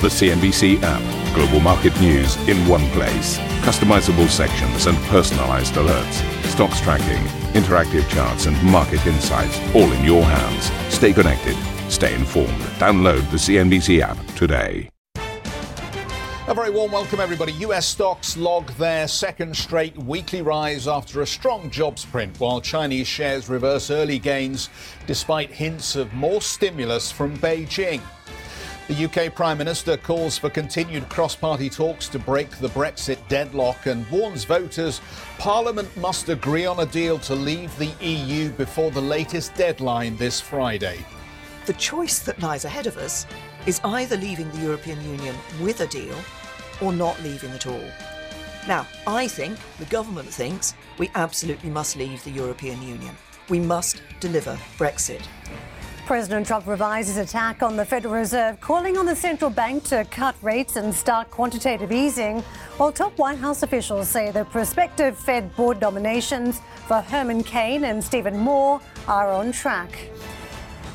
The CNBC app. Global market news in one place. Customizable sections and personalized alerts. Stocks tracking, interactive charts, and market insights all in your hands. Stay connected. Stay informed. Download the CNBC app today. A very warm welcome, everybody. US stocks log their second straight weekly rise after a strong jobs print, while Chinese shares reverse early gains despite hints of more stimulus from Beijing. The UK Prime Minister calls for continued cross party talks to break the Brexit deadlock and warns voters Parliament must agree on a deal to leave the EU before the latest deadline this Friday. The choice that lies ahead of us is either leaving the European Union with a deal or not leaving at all. Now, I think, the government thinks, we absolutely must leave the European Union. We must deliver Brexit. President Trump revises attack on the Federal Reserve, calling on the central bank to cut rates and start quantitative easing, while top White House officials say the prospective Fed board nominations for Herman Cain and Stephen Moore are on track.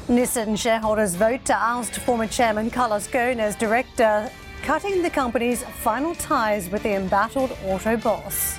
Nissan shareholders vote to oust former chairman Carlos Ghosn as director, cutting the company's final ties with the embattled auto boss.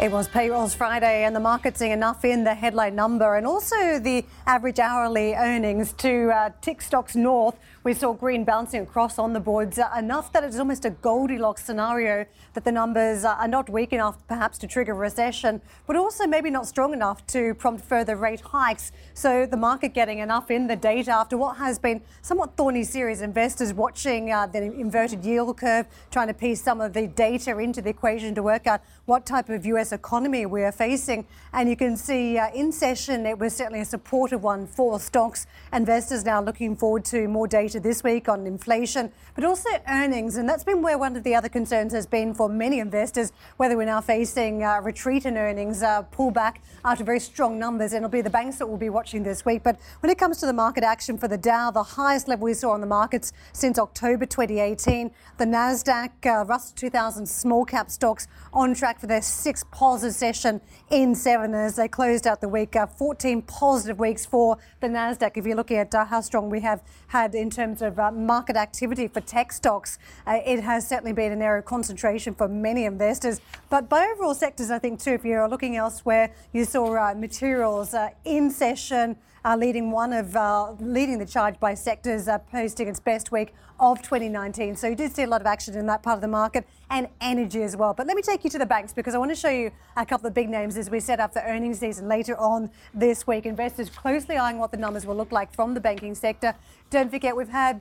It was payrolls Friday, and the market seeing enough in the headline number and also the average hourly earnings to uh, tick stocks north we saw green bouncing across on the boards uh, enough that it's almost a Goldilocks scenario that the numbers uh, are not weak enough perhaps to trigger recession, but also maybe not strong enough to prompt further rate hikes. So the market getting enough in the data after what has been somewhat thorny series. Investors watching uh, the inverted yield curve, trying to piece some of the data into the equation to work out what type of US economy we are facing. And you can see uh, in session, it was certainly a supportive one for stocks. Investors now looking forward to more data data this week on inflation, but also earnings. And that's been where one of the other concerns has been for many investors, whether we're now facing a uh, retreat in earnings, uh, pullback after very strong numbers. And it'll be the banks that will be watching this week. But when it comes to the market action for the Dow, the highest level we saw on the markets since October 2018, the NASDAQ, uh, Russell 2000 small cap stocks on track for their sixth positive session in seven as they closed out the week. Uh, 14 positive weeks for the NASDAQ. If you're looking at uh, how strong we have had in terms of uh, market activity for tech stocks, uh, it has certainly been an area of concentration for many investors. But by overall sectors, I think too, if you're looking elsewhere, you saw uh, materials uh, in session leading one of uh, leading the charge by sectors, uh, posting its best week of 2019. So you did see a lot of action in that part of the market and energy as well. But let me take you to the banks because I want to show you a couple of big names as we set up the earnings season later on this week. Investors closely eyeing what the numbers will look like from the banking sector. Don't forget we've had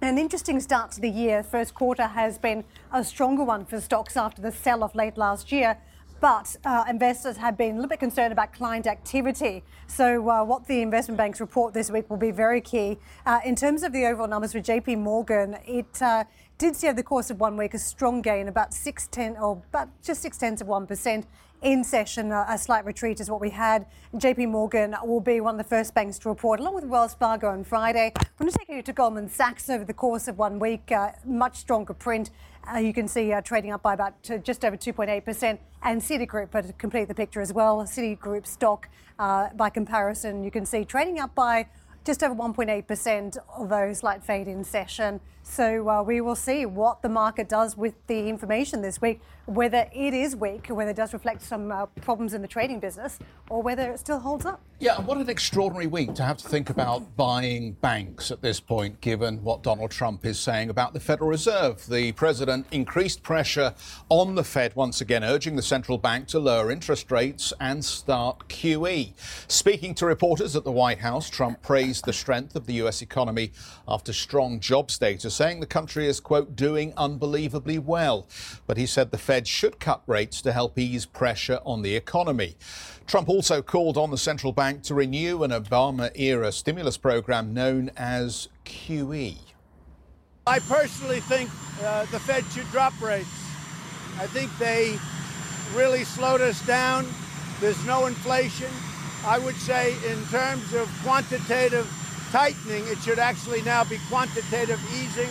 an interesting start to the year. First quarter has been a stronger one for stocks after the sell off late last year. But uh, investors have been a little bit concerned about client activity. So, uh, what the investment banks report this week will be very key. Uh, in terms of the overall numbers for JP Morgan, it uh, did see over the course of one week a strong gain, about six ten or about just six tenths of one percent in session, a slight retreat is what we had. JP Morgan will be one of the first banks to report, along with Wells Fargo on Friday. I'm going to take you to Goldman Sachs over the course of one week. Uh, much stronger print. Uh, you can see uh, trading up by about just over 2.8%. And Citigroup, but to complete the picture as well, Citigroup stock uh, by comparison, you can see trading up by just over 1.8%, although slight fade in session. So uh, we will see what the market does with the information this week, whether it is weak, whether it does reflect some uh, problems in the trading business, or whether it still holds up. Yeah, what an extraordinary week to have to think about buying banks at this point, given what Donald Trump is saying about the Federal Reserve. The president increased pressure on the Fed once again, urging the central bank to lower interest rates and start QE. Speaking to reporters at the White House, Trump praised the strength of the U.S. economy after strong jobs data saying the country is, quote, doing unbelievably well. But he said the Fed should cut rates to help ease pressure on the economy. Trump also called on the central bank to renew an Obama era stimulus program known as QE. I personally think uh, the Fed should drop rates. I think they really slowed us down. There's no inflation. I would say, in terms of quantitative tightening, it should actually now be quantitative easing.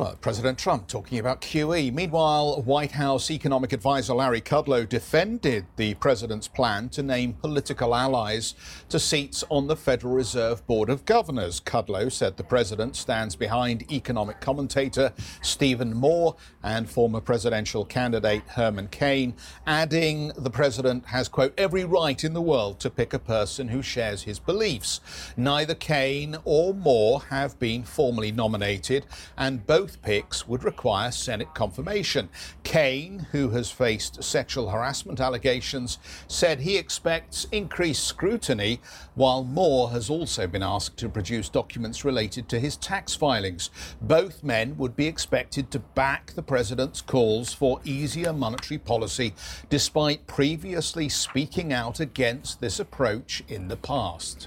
Well, President Trump talking about QE. Meanwhile, White House economic advisor Larry Kudlow defended the president's plan to name political allies to seats on the Federal Reserve Board of Governors. Kudlow said the president stands behind economic commentator Stephen Moore and former presidential candidate Herman Cain, adding the president has, quote, every right in the world to pick a person who shares his beliefs. Neither Cain or Moore have been formally nominated, and both both picks would require Senate confirmation. Cain, who has faced sexual harassment allegations, said he expects increased scrutiny, while Moore has also been asked to produce documents related to his tax filings. Both men would be expected to back the president's calls for easier monetary policy, despite previously speaking out against this approach in the past.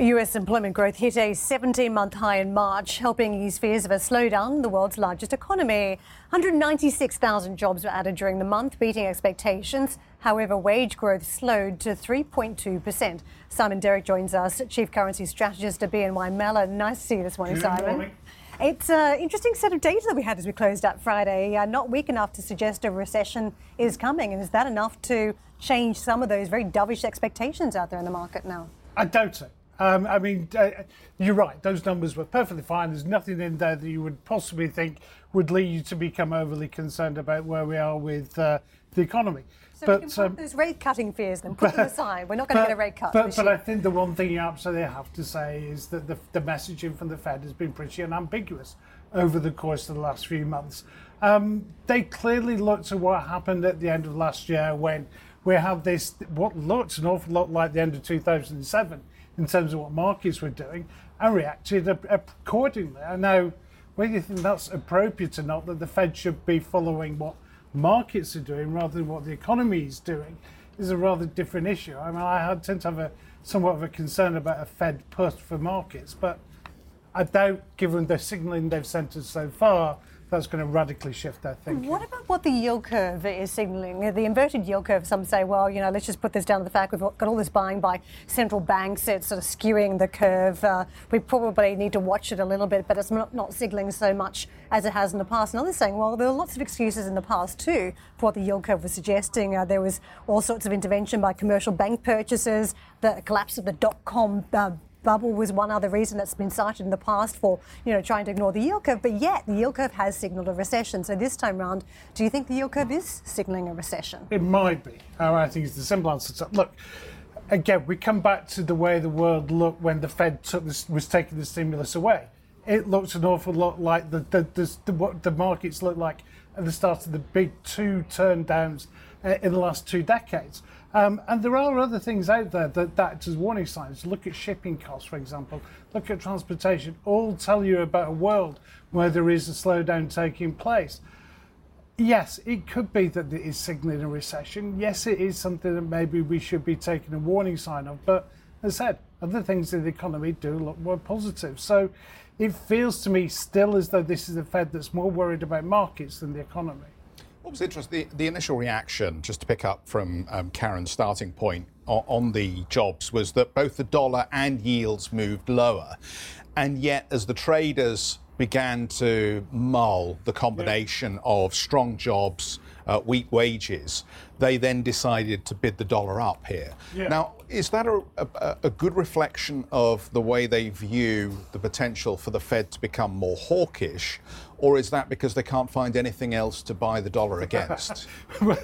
US employment growth hit a 17 month high in March, helping ease fears of a slowdown in the world's largest economy. 196,000 jobs were added during the month, beating expectations. However, wage growth slowed to 3.2%. Simon Derrick joins us, Chief Currency Strategist at BNY Mellon. Nice to see you this morning, Good Simon. Morning. It's an interesting set of data that we had as we closed out Friday. Uh, not weak enough to suggest a recession is coming. And is that enough to change some of those very dovish expectations out there in the market now? I doubt it. Um, I mean, uh, you're right. Those numbers were perfectly fine. There's nothing in there that you would possibly think would lead you to become overly concerned about where we are with uh, the economy. So but, we can put um, those rate cutting fears then put them aside. We're not going to get a rate cut. But, but I think the one thing you absolutely have to say is that the, the, messaging from the Fed has been pretty unambiguous over the course of the last few months. Um, they clearly looked at what happened at the end of last year when we have this what looks an awful lot like the end of 2007 in terms of what markets were doing and reacted accordingly. I know whether you think that's appropriate or not, that the Fed should be following what markets are doing rather than what the economy is doing is a rather different issue. I mean, I tend to have a somewhat of a concern about a Fed push for markets, but I doubt, given the signalling they've sent us so far, that's going to radically shift their thinking. What about what the yield curve is signaling? The inverted yield curve, some say, well, you know, let's just put this down to the fact we've got all this buying by central banks. It's sort of skewing the curve. Uh, we probably need to watch it a little bit, but it's not, not signaling so much as it has in the past. And others saying, well, there were lots of excuses in the past too for what the yield curve was suggesting. Uh, there was all sorts of intervention by commercial bank purchases, the collapse of the dot com uh, bubble was one other reason that's been cited in the past for, you know, trying to ignore the yield curve. But yet, the yield curve has signalled a recession. So this time round, do you think the yield curve is signalling a recession? It might be. I think it's the simple answer. To, look, again, we come back to the way the world looked when the Fed took this, was taking the stimulus away. It looked an awful lot like the, the, the, the what the markets looked like at the start of the big two turn downs uh, in the last two decades. Um, and there are other things out there that, that as warning signs. Look at shipping costs, for example. Look at transportation. All tell you about a world where there is a slowdown taking place. Yes, it could be that it is signaling a recession. Yes, it is something that maybe we should be taking a warning sign of. But as I said, other things in the economy do look more positive. So it feels to me still as though this is a Fed that's more worried about markets than the economy. What was interesting, the, the initial reaction, just to pick up from um, Karen's starting point on, on the jobs, was that both the dollar and yields moved lower. And yet, as the traders began to mull the combination yeah. of strong jobs, uh, weak wages, they then decided to bid the dollar up here. Yeah. Now, is that a, a, a, good reflection of the way they view the potential for the Fed to become more hawkish? Or is that because they can't find anything else to buy the dollar against? I,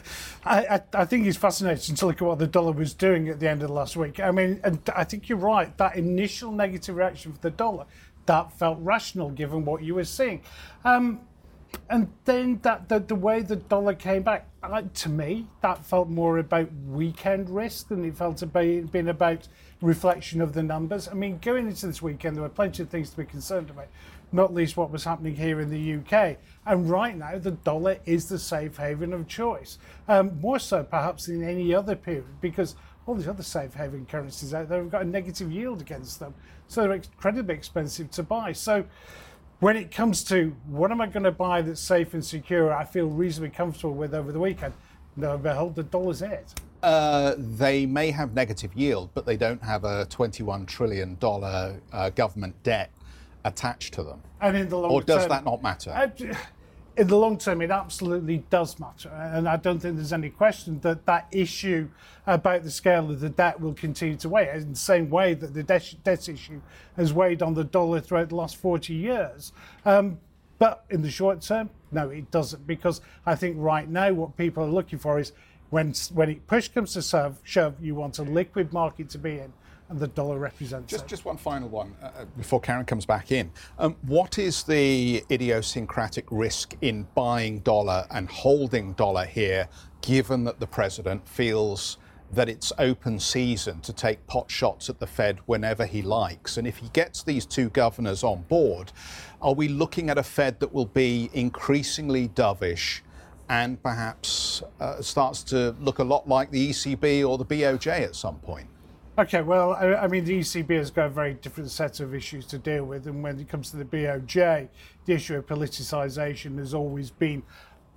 I, I, think it's fascinating to look at what the dollar was doing at the end of the last week. I mean, and I think you're right. That initial negative reaction for the dollar, that felt rational given what you were seeing. Um, and then that the, the way the dollar came back, uh, to me, that felt more about weekend risk than it felt be being about reflection of the numbers. I mean, going into this weekend, there were plenty of things to be concerned about, not least what was happening here in the UK. And right now, the dollar is the safe haven of choice, um, more so perhaps than any other period, because all these other safe haven currencies out there have got a negative yield against them, so they're incredibly expensive to buy. So when it comes to what am I going to buy that's safe and secure, I feel reasonably comfortable with over the weekend. No, behold, the dollar's it. Uh, they may have negative yield, but they don't have a $21 trillion uh, government debt attached to them? And in the long or does term, that not matter? In the long term, it absolutely does matter. And I don't think there's any question that that issue about the scale of the debt will continue to weigh in the same way that the debt, debt issue has weighed on the dollar throughout the last 40 years. Um, but in the short term, no, it doesn't, because I think right now what people are looking for is when when it push comes to shove, shove, you want a liquid market to be in and the dollar represents just, it. Just one final one uh, uh, before Karen comes back in. Um, what is the idiosyncratic risk in buying dollar and holding dollar here, given that the president feels that it's open season to take pot shots at the Fed whenever he likes? And if he gets these two governors on board, are we looking at a Fed that will be increasingly dovish? And perhaps uh, starts to look a lot like the ECB or the BOJ at some point. Okay, well, I, I, mean, the ECB has got a very different set of issues to deal with. And when it comes to the BOJ, the issue of politicisation has always been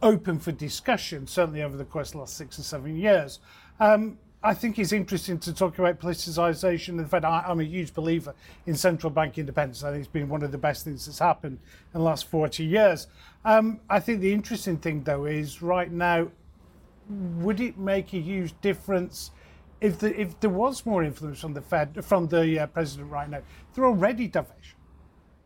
open for discussion, certainly over the course of the last six or seven years. Um, I think it's interesting to talk about politicisation. In fact, I, am a huge believer in central bank independence. I think it's been one of the best things that's happened in the last 40 years. Um, I think the interesting thing, though, is right now, would it make a huge difference? If the, if there was more influence from the Fed from the uh, president right now, they're already dovish.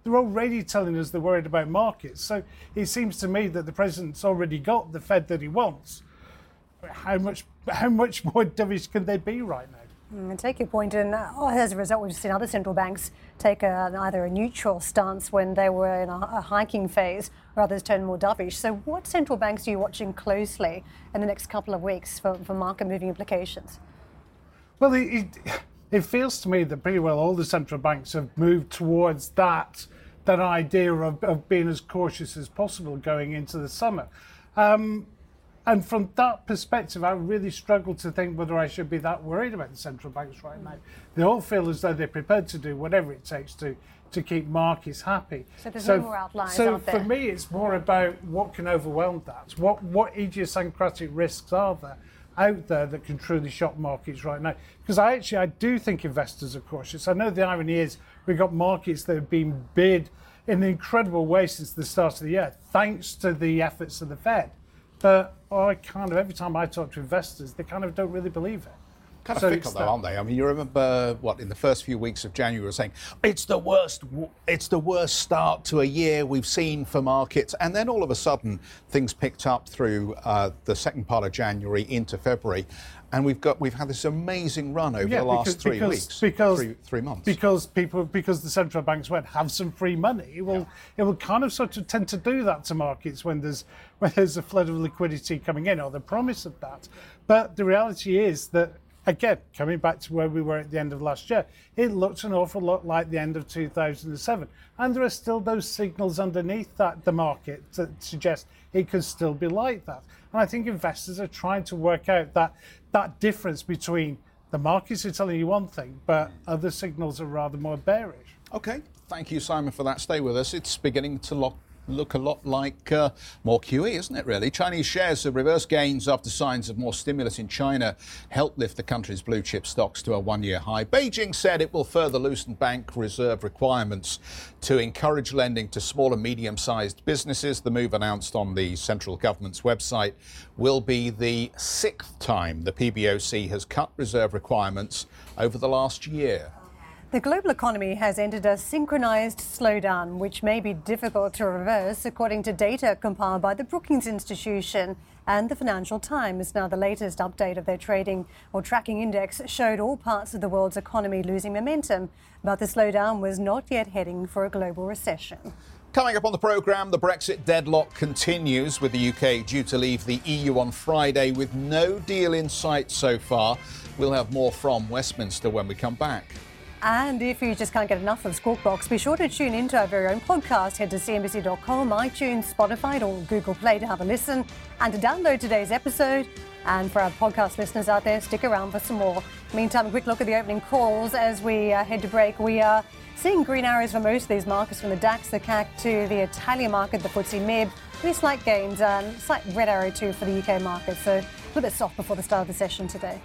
They're already telling us they're worried about markets. So it seems to me that the president's already got the Fed that he wants. How much how much more dovish can they be right now? Mm, I take your point, and uh, as a result, we've seen other central banks take a, either a neutral stance when they were in a, a, hiking phase, or others turn more dovish. So, what central banks are you watching closely in the next couple of weeks for, for market moving implications? Well, it, it, it, feels to me that pretty well all the central banks have moved towards that that idea of, of being as cautious as possible going into the summer. Um, and from that perspective, I really struggle to think whether I should be that worried about the central banks right now. They all feel as though they're prepared to do whatever it takes to to keep markets happy. So there's so, no more outlines, So for me, it's more about what can overwhelm that. What what idiosyncratic risks are there? Out there that can truly shock markets right now. Because I actually I do think investors are cautious. I know the irony is we've got markets that have been bid in an incredible way since the start of the year, thanks to the efforts of the Fed. But I kind of every time I talk to investors, they kind of don't really believe it kind of so fickle, though, aren't they? I mean, you remember what in the first few weeks of January, were saying it's the worst, it's the worst start to a year we've seen for markets, and then all of a sudden things picked up through uh, the second part of January into February, and we've got we've had this amazing run over yeah, the last because, three because, weeks, because three, three, months. Because people, because the central banks went have some free money. It will, yeah. it will kind of sort of tend to do that to markets when there's when there's a flood of liquidity coming in or the promise of that. But the reality is that again, coming back to where we were at the end of last year, it looks an awful lot like the end of 2007. And there are still those signals underneath that the market that suggest it could still be like that. And I think investors are trying to work out that that difference between the markets are telling you one thing, but other signals are rather more bearish. Okay, thank you, Simon, for that. Stay with us. It's beginning to look look a lot like uh, more QE, isn't it, really? Chinese shares have reversed gains after signs of more stimulus in China helped lift the country's blue chip stocks to a one year high. Beijing said it will further loosen bank reserve requirements to encourage lending to small and medium sized businesses. The move announced on the central government's website will be the sixth time the PBOC has cut reserve requirements over the last year. The global economy has entered a synchronized slowdown, which may be difficult to reverse, according to data compiled by the Brookings Institution and the Financial Times. Now, the latest update of their trading or tracking index showed all parts of the world's economy losing momentum, but the slowdown was not yet heading for a global recession. Coming up on the programme, the Brexit deadlock continues with the UK due to leave the EU on Friday with no deal in sight so far. We'll have more from Westminster when we come back. And if you just can't get enough of Squawk Box, be sure to tune into our very own podcast. Head to cnbc.com, iTunes, Spotify, or Google Play to have a listen and to download today's episode. And for our podcast listeners out there, stick around for some more. Meantime, a quick look at the opening calls as we uh, head to break. We are seeing green arrows for most of these markets, from the DAX, the CAC to the Italian market, the FTSE MIB. Really slight gains and slight red arrow too for the UK market. So a little bit soft before the start of the session today.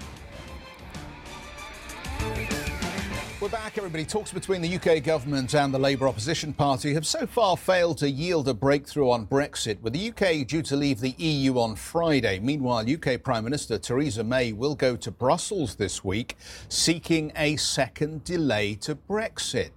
We're back, everybody. Talks between the UK government and the Labour opposition party have so far failed to yield a breakthrough on Brexit, with the UK due to leave the EU on Friday. Meanwhile, UK Prime Minister Theresa May will go to Brussels this week, seeking a second delay to Brexit.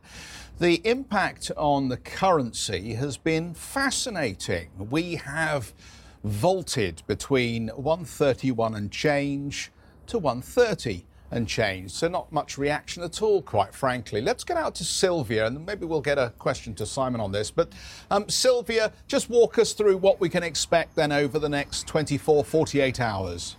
The impact on the currency has been fascinating. We have vaulted between 131 and change to 130 and change. So not much reaction at all, quite frankly. Let's get out to Sylvia, and maybe we'll get a question to Simon on this. But um, Sylvia, just walk us through what we can expect then over the next 24, 48 hours.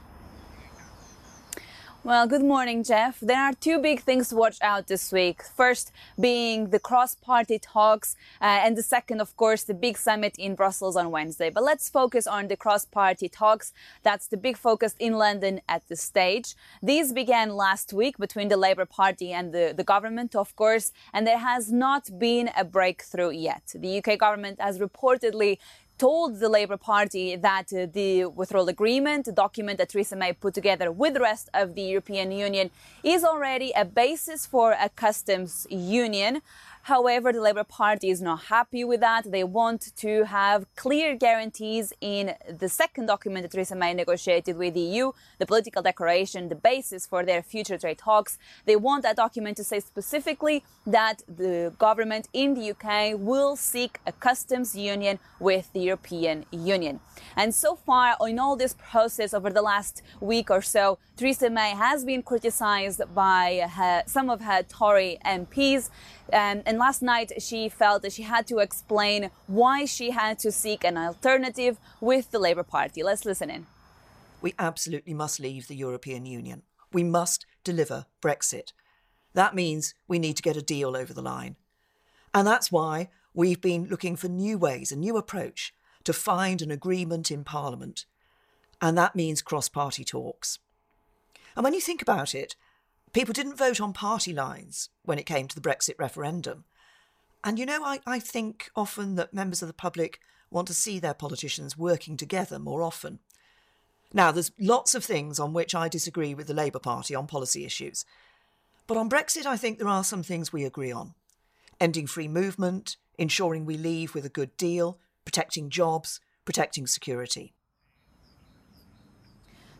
Well, good morning, Geoff. There are two big things to watch out this week. First being the cross-party talks, uh, and the second, of course, the big summit in Brussels on Wednesday. But let's focus on the cross-party talks. That's the big focus in London at this stage. These began last week between the Labour Party and the, the government, of course, and there has not been a breakthrough yet. The UK government has reportedly told the Labour Party that uh, the withdrawal agreement, the document that Theresa May put together with the rest of the European Union, is already a basis for a customs union. However, the Labour Party is not happy with that. They want to have clear guarantees in the second document that Theresa May negotiated with the EU, the political declaration, the basis for their future trade talks. They want that document to say specifically that the government in the UK will seek a customs union with the European Union. And so far, in all this process over the last week or so, Theresa May has been criticized by her, some of her Tory MPs. Um, and last night she felt that she had to explain why she had to seek an alternative with the Labour Party. Let's listen in. We absolutely must leave the European Union. We must deliver Brexit. That means we need to get a deal over the line. And that's why we've been looking for new ways, a new approach to find an agreement in Parliament. And that means cross party talks. And when you think about it, people didn't vote on party lines when it came to the Brexit referendum. And you know, I, I think often that members of the public want to see their politicians working together more often. Now, there's lots of things on which I disagree with the Labour Party on policy issues. But on Brexit, I think there are some things we agree on ending free movement, ensuring we leave with a good deal, protecting jobs, protecting security.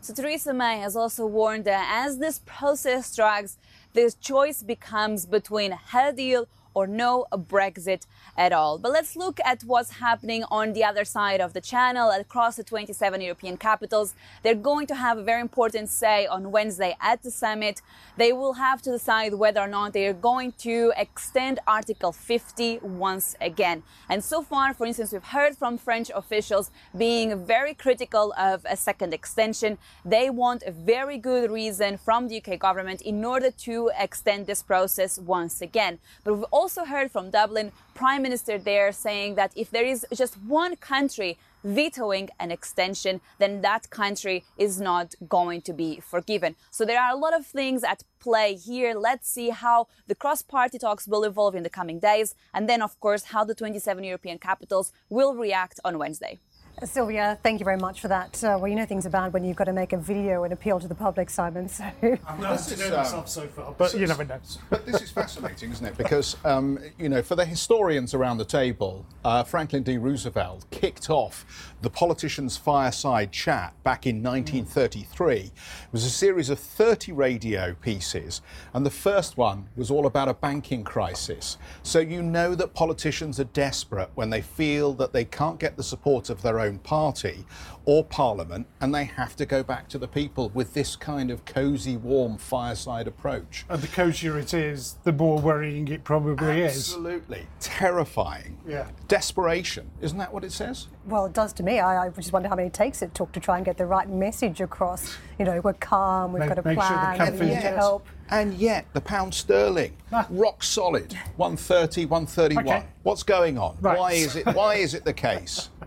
So Theresa May has also warned that as this process drags, the choice becomes between her deal or no Brexit at all. But let's look at what's happening on the other side of the channel across the 27 European capitals. They're going to have a very important say on Wednesday at the summit. They will have to decide whether or not they are going to extend Article 50 once again. And so far, for instance, we've heard from French officials being very critical of a second extension. They want a very good reason from the UK government in order to extend this process once again. But we've also heard from Dublin, Prime Minister there saying that if there is just one country vetoing an extension, then that country is not going to be forgiven. So there are a lot of things at play here. Let's see how the cross-party talks will evolve in the coming days. And then, of course, how the 27 European capitals will react on Wednesday. Sylvia, thank you very much for that. Uh, well, you know things are bad when you've got to make a video and appeal to the public, Simon. So. I've learned to know myself so far, but you never know. But this is fascinating, isn't it? Because, um, you know, for the historians around the table, uh, Franklin D. Roosevelt kicked off the politicians' fireside chat back in 1933. It was a series of 30 radio pieces, and the first one was all about a banking crisis. So you know that politicians are desperate when they feel that they can't get the support of their own party or parliament, and they have to go back to the people with this kind of cosy, warm fireside approach. And the cozier it is, the more worrying it probably is. Absolutely. Terrifying. Yeah. Desperation. Isn't that what it says? Well, it does to me. I, I just wonder how many takes it took to try and get the right message across. You know, we're calm, we've Make- got a make sure the plan, campaign we to help. And yet, the pound sterling, Ah. rock solid, 130, 131. Okay. What's going on? Right. Why is it? Why is it the case?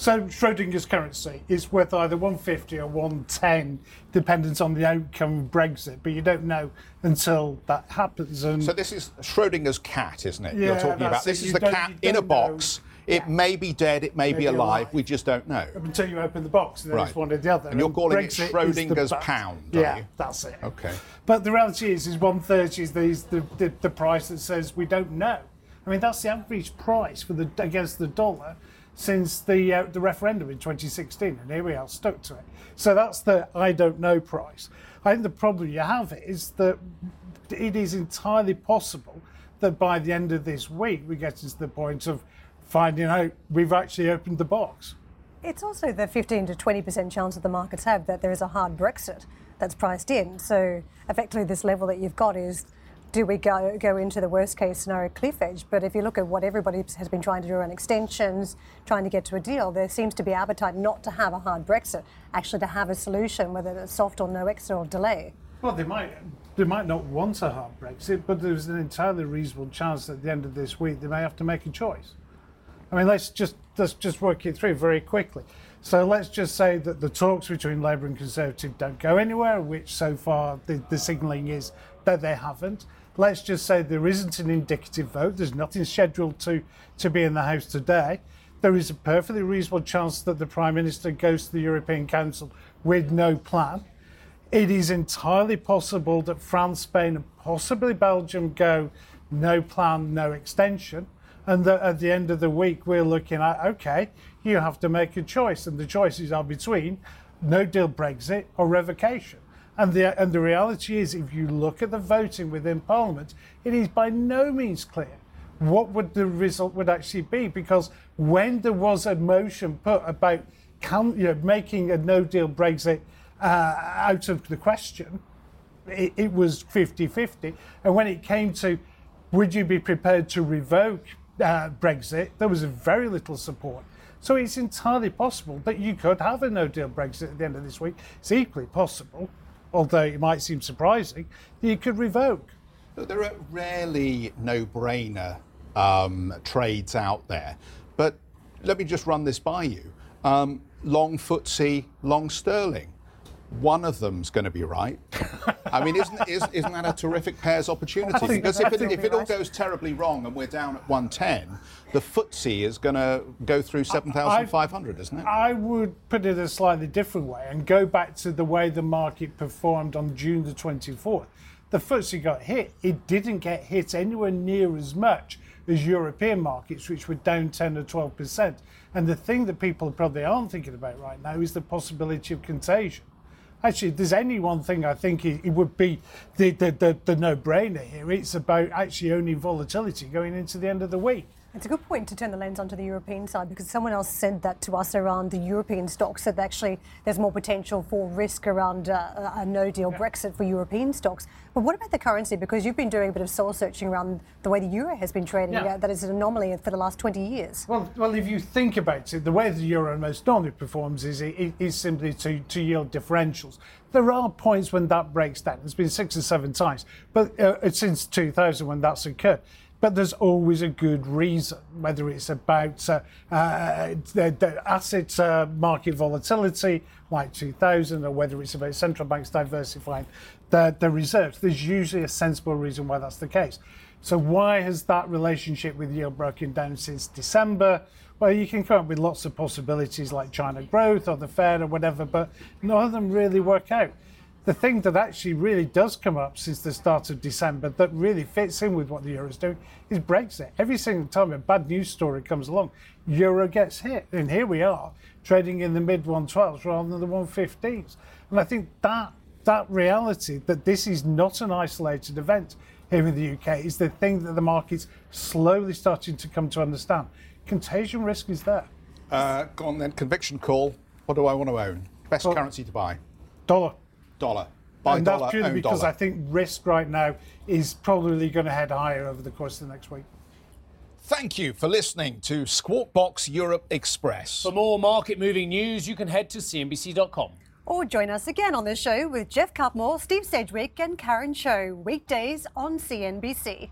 So Schrodinger's currency is worth either 150 or 110, dependent on the outcome of Brexit. But you don't know until that happens. And So this is Schrodinger's cat, isn't it? Yeah, You're talking about. it. This is You the cat in a don't know. box It may be dead, it may be Maybe alive, alive. we just don't know. Until you open the box, and then Right. it's one or the other. And you're calling it Brexit Schrodinger's pound, Yeah, you? that's it. Okay. But the reality is, is 130 is the, is the, the, the price that says we don't know. I mean, that's the average price for the against the dollar since the uh, the referendum in 2016, and here we are stuck to it. So that's the I don't know price. I think the problem you have is that it is entirely possible that by the end of this week we get to the point of finding out we've actually opened the box. It's also the 15 to 20% chance that the markets have that there is a hard Brexit that's priced in. So effectively, this level that you've got is do we go, go into the worst case scenario cliff edge? But if you look at what everybody has been trying to do around extensions, trying to get to a deal, there seems to be appetite not to have a hard Brexit, actually to have a solution, whether it's soft or no exit or delay. Well, they might they might not want a hard Brexit, but there's an entirely reasonable chance that at the end of this week they may have to make a choice. I mean, let's just let's just work it through very quickly. So let's just say that the talks between Labour and Conservative don't go anywhere, which so far the, the signalling is that they haven't. Let's just say there isn't an indicative vote. There's nothing scheduled to, to be in the House today. There is a perfectly reasonable chance that the Prime Minister goes to the European Council with no plan. It is entirely possible that France, Spain, and possibly Belgium go no plan, no extension. And that at the end of the week, we're looking at okay, you have to make a choice. And the choices are between no deal Brexit or revocation. And the, and the reality is, if you look at the voting within Parliament, it is by no means clear what would the result would actually be. Because when there was a motion put about can, you know, making a no deal Brexit uh, out of the question, it, it was 50 50. And when it came to would you be prepared to revoke uh, Brexit, there was very little support. So it's entirely possible that you could have a no deal Brexit at the end of this week. It's equally possible, although it might seem surprising, that you could revoke. There are rarely no brainer um, trades out there. But let me just run this by you um, long FTSE, long sterling. One of them's going to be right. I mean, isn't, is, isn't that a terrific pairs opportunity? Because if it, if it all goes terribly wrong and we're down at 110, the FTSE is going to go through 7,500, isn't it? I would put it a slightly different way and go back to the way the market performed on June the 24th. The FTSE got hit. It didn't get hit anywhere near as much as European markets, which were down 10 or 12%. And the thing that people probably aren't thinking about right now is the possibility of contagion. Actually, if there's any one thing I think it, it would be the, the, the, the no brainer here, it's about actually owning volatility going into the end of the week. It's a good point to turn the lens onto the European side because someone else said that to us around the European stocks that actually there's more potential for risk around uh, a no deal Brexit for European stocks. But what about the currency? Because you've been doing a bit of soul searching around the way the euro has been trading. Yeah. Uh, that is an anomaly for the last 20 years. Well, well, if you think about it, the way the euro most normally performs is it, is simply to, to yield differentials. There are points when that breaks down. There's been six or seven times, but uh, since 2000 when that's occurred. But there's always a good reason, whether it's about uh, uh, the, the asset uh, market volatility, like 2000, or whether it's about central banks diversifying their, their reserves. There's usually a sensible reason why that's the case. So why has that relationship with yield broken down since December? Well, you can come up with lots of possibilities like China growth or the Fed or whatever, but none of them really work out. The thing that actually really does come up since the start of December that really fits in with what the euro is doing is Brexit. Every single time a bad news story comes along, euro gets hit, and here we are trading in the mid 112s rather than the 115s. And I think that that reality that this is not an isolated event here in the UK is the thing that the market's slowly starting to come to understand. Contagion risk is there. Uh, go on then, conviction call. What do I want to own? Best Well- currency to buy? Dollar. Dollar. Buy and dollar, that's purely because dollar. I think risk right now is probably going to head higher over the course of the next week. Thank you for listening to Squawk Box Europe Express. For more market moving news, you can head to CNBC.com. Or join us again on the show with Geoff Cutmore, Steve Sedgwick, and Karen Tso, weekdays on CNBC.